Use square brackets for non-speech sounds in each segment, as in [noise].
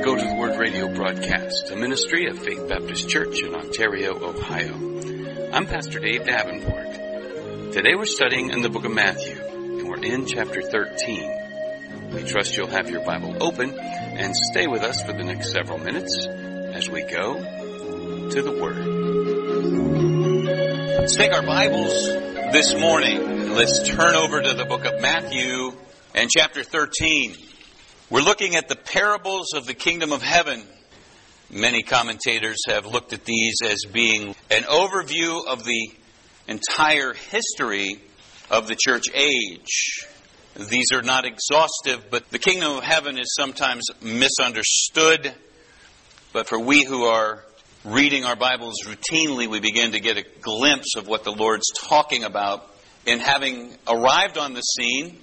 to Go to the Word radio broadcast, a ministry of Faith Baptist Church in Ontario, Ohio. I'm Pastor Dave Davenport. Today we're studying in the book of Matthew, and we're in chapter 13. We trust you'll have your Bible open and stay with us for the next several minutes as we go to the Word. Let's take our Bibles this morning and let's turn over to the book of Matthew and chapter 13. We're looking at the parables of the kingdom of heaven. Many commentators have looked at these as being an overview of the entire history of the church age. These are not exhaustive, but the kingdom of heaven is sometimes misunderstood. But for we who are reading our Bibles routinely, we begin to get a glimpse of what the Lord's talking about. In having arrived on the scene,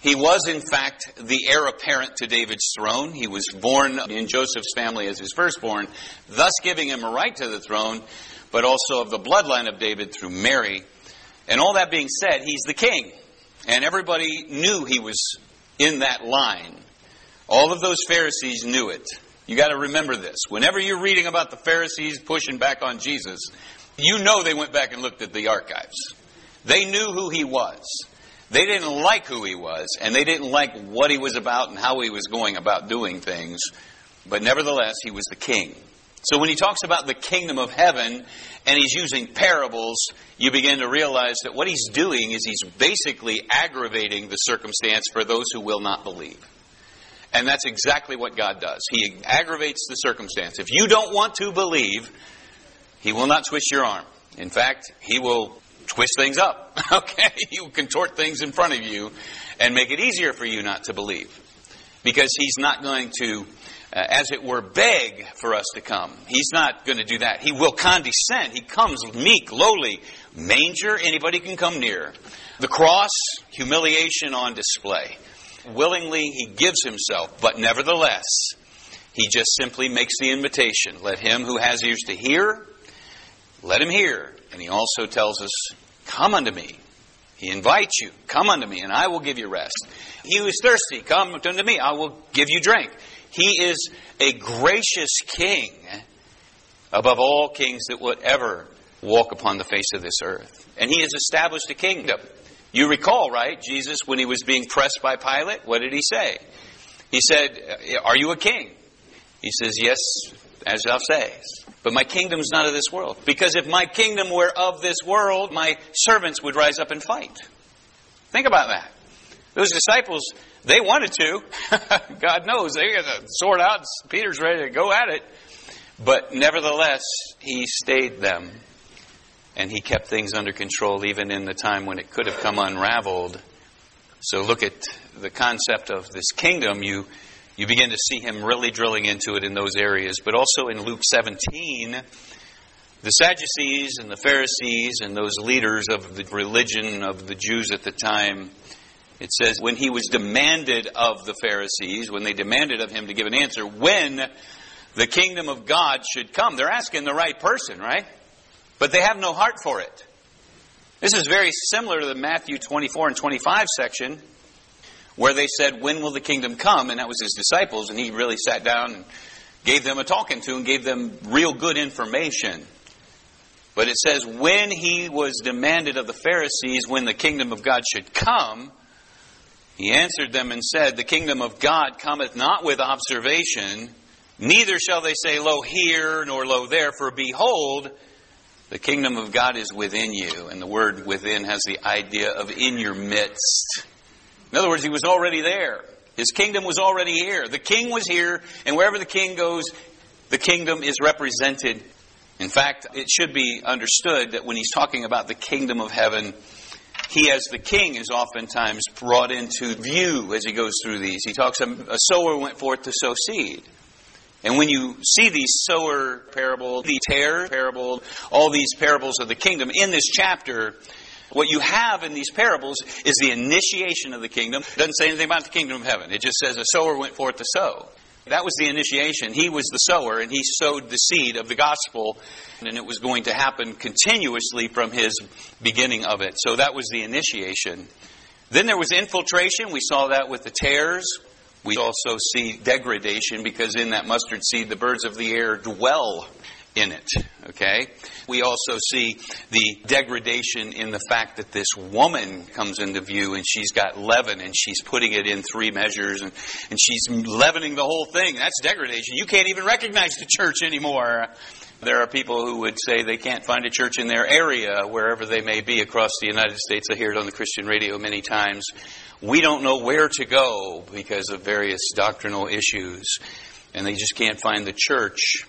he was, in fact, the heir apparent to David's throne. He was born in Joseph's family as his firstborn, thus giving him a right to the throne, but also of the bloodline of David through Mary. And all that being said, he's the king. And everybody knew he was in that line. All of those Pharisees knew it. You got to remember this. Whenever you're reading about the Pharisees pushing back on Jesus, you know they went back and looked at the archives. They knew who he was. They didn't like who he was, and they didn't like what he was about and how he was going about doing things. But nevertheless, he was the king. So when he talks about the kingdom of heaven and he's using parables, you begin to realize that what he's doing is he's basically aggravating the circumstance for those who will not believe. And that's exactly what God does. He aggravates the circumstance. If you don't want to believe, he will not twist your arm. In fact, he will twist things up. [laughs] Okay? Will contort things in front of you and make it easier for you not to believe. Because he's not going to, uh, as it were, beg for us to come. He's not going to do that. He will condescend. He comes meek, lowly. Manger, anybody can come near. The cross, humiliation on display. Willingly, he gives himself, but nevertheless, he just simply makes the invitation. Let him who has ears to hear, let him hear. And he also tells us, Come unto me. He invites you, Come unto me, and I will give you rest. He who is thirsty, come unto me, I will give you drink. He is a gracious king above all kings that would ever walk upon the face of this earth. And he has established a kingdom. You recall, right? Jesus, when he was being pressed by Pilate, what did he say? He said, Are you a king? He says, Yes, as thou sayest. But my kingdom's not of this world. Because if my kingdom were of this world, my servants would rise up and fight. Think about that. Those disciples, they wanted to. [laughs] God knows, they got the sword out. Peter's ready to go at it. But nevertheless, he stayed them. And he kept things under control even in the time when it could have come unraveled. So look at the concept of this kingdom. You you begin to see him really drilling into it in those areas. But also in Luke 17, the Sadducees and the Pharisees and those leaders of the religion of the Jews at the time, it says, when he was demanded of the Pharisees, when they demanded of him to give an answer, when the kingdom of God should come. They're asking the right person, right? But they have no heart for it. This is very similar to the Matthew 24 and 25 section where they said, When will the kingdom come? And that was his disciples, and he really sat down and gave them a talking to and gave them real good information. But it says, When he was demanded of the Pharisees when the kingdom of God should come, he answered them and said, The kingdom of God cometh not with observation, neither shall they say, Lo here, nor lo there, for behold, the kingdom of God is within you. And the word within has the idea of in your midst. In other words, he was already there. His kingdom was already here. The king was here, and wherever the king goes, the kingdom is represented. In fact, it should be understood that when he's talking about the kingdom of heaven, he as the king is oftentimes brought into view as he goes through these. He talks, a sower went forth to sow seed. And when you see these sower parable, the tare parable, all these parables of the kingdom in this chapter, what you have in these parables is the initiation of the kingdom. It doesn't say anything about the kingdom of heaven. It just says a sower went forth to sow. That was the initiation. He was the sower, and he sowed the seed of the gospel, and it was going to happen continuously from his beginning of it. So that was the initiation. Then there was infiltration. We saw that with the tares. We also see degradation because in that mustard seed, the birds of the air dwell in it. Okay? We also see the degradation in the fact that this woman comes into view and she's got leaven and she's putting it in three measures and, and she's leavening the whole thing. That's degradation. You can't even recognize the church anymore. There are people who would say they can't find a church in their area, wherever they may be across the United States. I hear it on the Christian radio many times. We don't know where to go because of various doctrinal issues, and they just can't find the church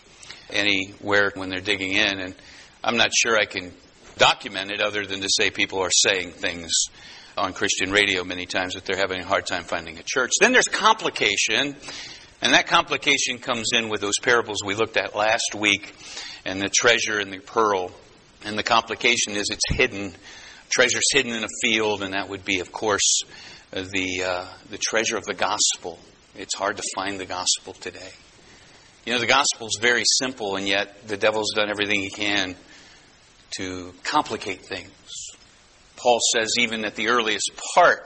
anywhere when they're digging in. And I'm not sure I can document it other than to say people are saying things on Christian radio many times that they're having a hard time finding a church. Then there's complication, and that complication comes in with those parables we looked at last week and the treasure and the pearl. And the complication is it's hidden. Treasure's hidden in a field, and that would be, of course, the, uh, the treasure of the gospel. It's hard to find the gospel today. You know, the gospel is very simple, and yet the devil's done everything he can to complicate things. Paul says, even at the earliest part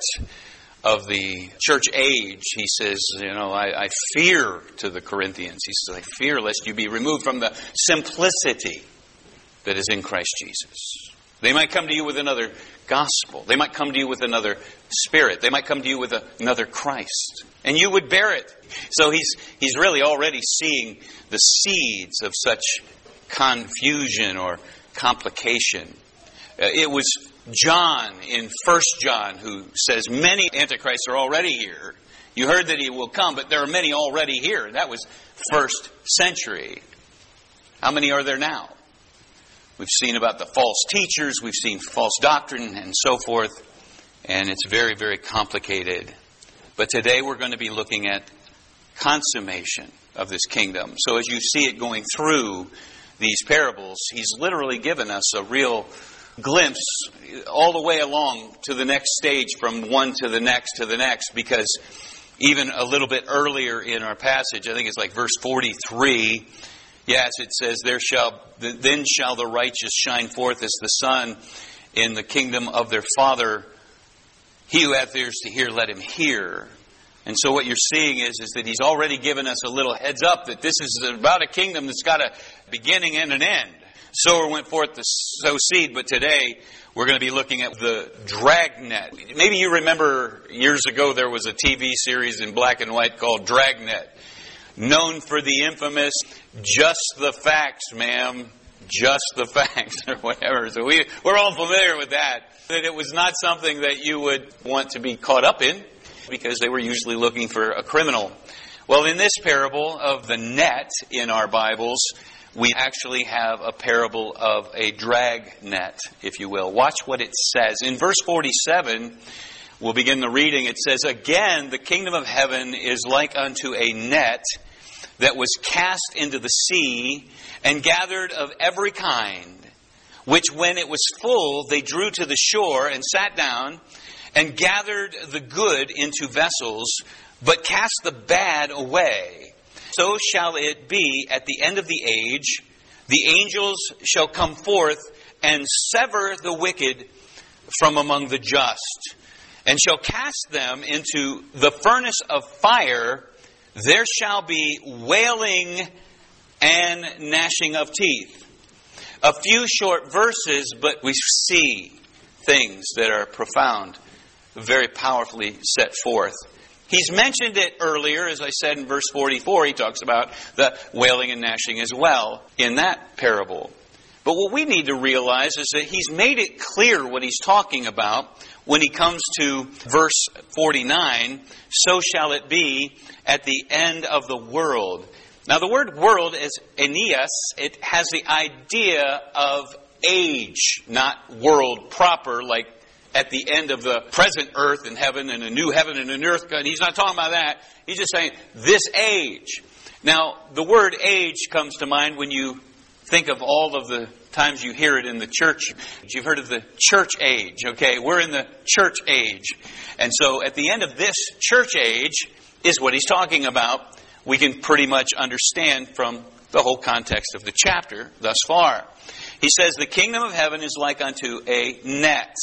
of the church age, he says, You know, I, I fear to the Corinthians. He says, I fear lest you be removed from the simplicity that is in Christ Jesus. They might come to you with another gospel. They might come to you with another spirit. They might come to you with a, another Christ. And you would bear it. So he's, he's really already seeing the seeds of such confusion or complication. Uh, it was John in First John who says many antichrists are already here. You heard that he will come, but there are many already here. That was first century. How many are there now? We've seen about the false teachers, we've seen false doctrine, and so forth, and it's very, very complicated. But today we're going to be looking at consummation of this kingdom. So as you see it going through these parables, he's literally given us a real glimpse all the way along to the next stage from one to the next to the next because even a little bit earlier in our passage, I think it's like verse 43, Yes, it says, "There shall then shall the righteous shine forth as the sun in the kingdom of their Father. He who hath ears to hear, let him hear." And so what you're seeing is, is that he's already given us a little heads up that this is about a kingdom that's got a beginning and an end. Sower went forth to sow seed, but today we're going to be looking at the dragnet. Maybe you remember years ago there was a TV series in black and white called Dragnet known for the infamous just the facts, ma'am, just the facts, [laughs] or whatever. So we, we're all familiar with that. That it was not something that you would want to be caught up in because they were usually looking for a criminal. Well, in this parable of the net in our Bibles, we actually have a parable of a drag net, if you will. Watch what it says. In verse 47, we'll begin the reading. It says, Again, the kingdom of heaven is like unto a net that was cast into the sea and gathered of every kind, which when it was full, they drew to the shore and sat down and gathered the good into vessels, but cast the bad away. So shall it be at the end of the age. The angels shall come forth and sever the wicked from among the just, and shall cast them into the furnace of fire there shall be wailing and gnashing of teeth. A few short verses, but we see things that are profound, very powerfully set forth. He's mentioned it earlier, as I said in verse 44, he talks about the wailing and gnashing as well in that parable. But what we need to realize is that he's made it clear what he's talking about when he comes to verse 49 so shall it be at the end of the world. Now, the word world is aeneas, it has the idea of age, not world proper, like at the end of the present earth and heaven and a new heaven and a new earth. He's not talking about that. He's just saying this age. Now, the word age comes to mind when you think of all of the times you hear it in the church. You've heard of the church age, okay? We're in the church age. And so at the end of this church age is what he's talking about. We can pretty much understand from the whole context of the chapter thus far. He says, The kingdom of heaven is like unto a net.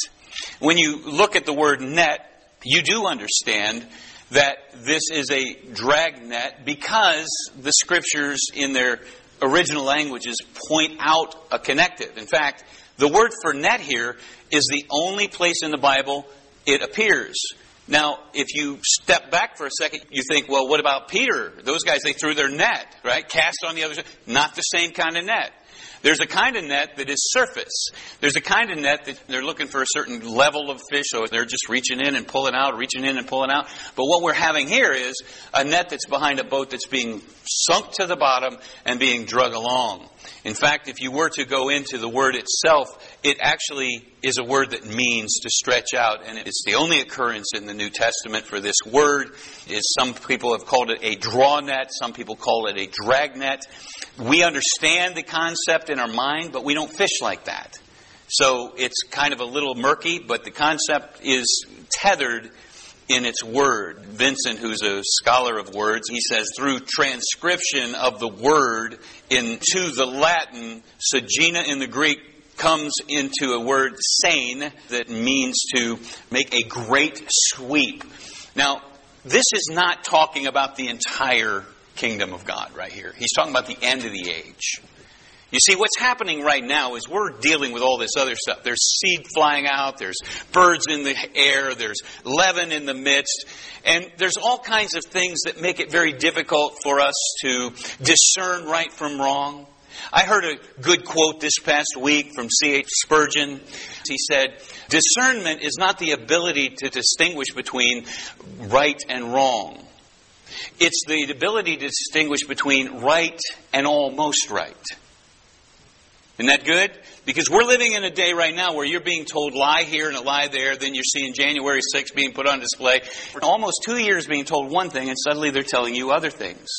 When you look at the word net, you do understand that this is a dragnet because the scriptures in their original languages point out a connective. In fact, the word for net here is the only place in the Bible it appears. Now, if you step back for a second, you think, well, what about Peter? Those guys, they threw their net, right? Cast on the other side. Not the same kind of net. There's a kind of net that is surface. There's a kind of net that they're looking for a certain level of fish, so they're just reaching in and pulling out, reaching in and pulling out. But what we're having here is a net that's behind a boat that's being sunk to the bottom and being drug along. In fact, if you were to go into the word itself, it actually is a word that means to stretch out, and it's the only occurrence in the New Testament for this word. Is some people have called it a draw net, some people call it a drag net. We understand the concept in our mind, but we don't fish like that. So it's kind of a little murky, but the concept is tethered in its word. Vincent, who's a scholar of words, he says through transcription of the word into the Latin, sagina in the Greek comes into a word seine that means to make a great sweep. Now, this is not talking about the entire kingdom of God right here. He's talking about the end of the age. You see, what's happening right now is we're dealing with all this other stuff. There's seed flying out, there's birds in the air, there's leaven in the midst, and there's all kinds of things that make it very difficult for us to discern right from wrong. I heard a good quote this past week from C.H. Spurgeon. He said, Discernment is not the ability to distinguish between right and wrong. It's the ability to distinguish between right and almost right. Isn't that good? Because we're living in a day right now where you're being told lie here and a lie there, then you're seeing January 6th being put on display. For almost two years being told one thing, and suddenly they're telling you other things.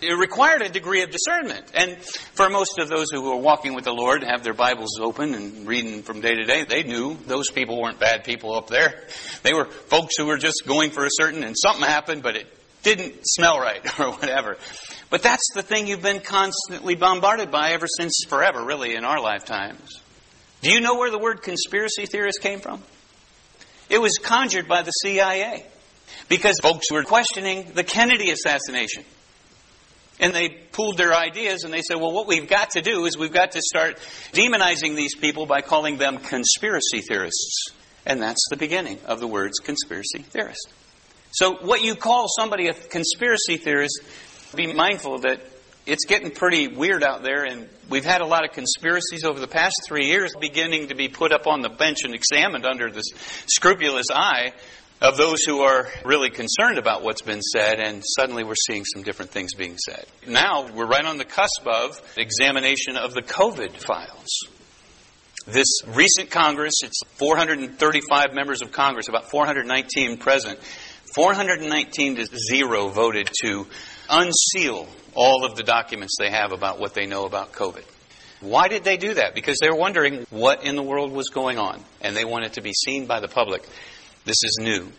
It required a degree of discernment. And for most of those who are walking with the Lord, have their Bibles open and reading from day to day, they knew those people weren't bad people up there. They were folks who were just going for a certain, and something happened, but it didn't smell right [laughs] or whatever. But that's the thing you've been constantly bombarded by ever since forever, really, in our lifetimes. Do you know where the word conspiracy theorist came from? It was conjured by the CIA because folks were questioning the Kennedy assassination. And they pooled their ideas and they said, well, what we've got to do is we've got to start demonizing these people by calling them conspiracy theorists. And that's the beginning of the words conspiracy theorist. So, what you call somebody a conspiracy theorist, be mindful that it's getting pretty weird out there, and we've had a lot of conspiracies over the past three years beginning to be put up on the bench and examined under this scrupulous eye of those who are really concerned about what's been said, and suddenly we're seeing some different things being said. Now, we're right on the cusp of examination of the COVID files. This recent Congress, it's 435 members of Congress, about 419 present, 419 to 0 voted to unseal all of the documents they have about what they know about COVID. Why did they do that? Because they were wondering what in the world was going on, and they wanted to be seen by the public. This is new.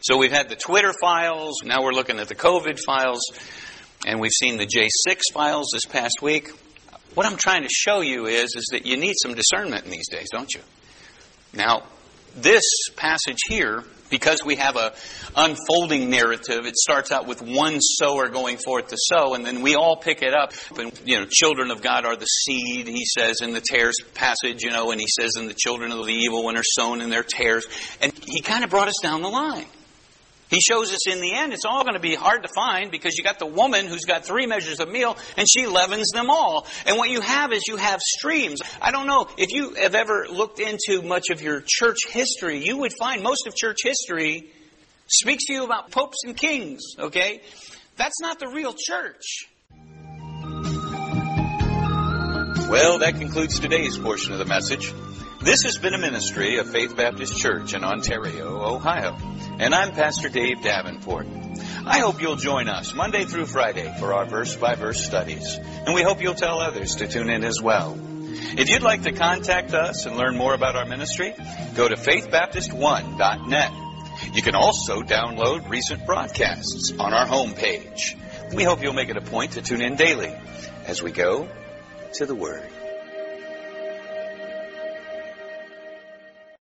So we've had the Twitter files, now we're looking at the COVID files, and we've seen the J6 files this past week. What I'm trying to show you is, is that you need some discernment in these days, don't you? Now, this passage here because we have a unfolding narrative. It starts out with one sower going forth to sow, and then we all pick it up. And you know, children of God are the seed. He says in the tares passage, you know, and he says in the children of the evil one are sown in their tares, and he kind of brought us down the line. He shows us in the end it's all going to be hard to find because you got the woman who's got three measures of meal and she leavens them all. And what you have is you have streams. I don't know if you have ever looked into much of your church history, you would find most of church history speaks to you about popes and kings, okay? That's not the real church. Well, that concludes today's portion of the message. This has been a ministry of Faith Baptist Church in Ontario, Ohio, and I'm Pastor Dave Davenport. I hope you'll join us Monday through Friday for our verse by verse studies, and we hope you'll tell others to tune in as well. If you'd like to contact us and learn more about our ministry, go to faithbaptist1.net. You can also download recent broadcasts on our homepage. We hope you'll make it a point to tune in daily as we go to the Word.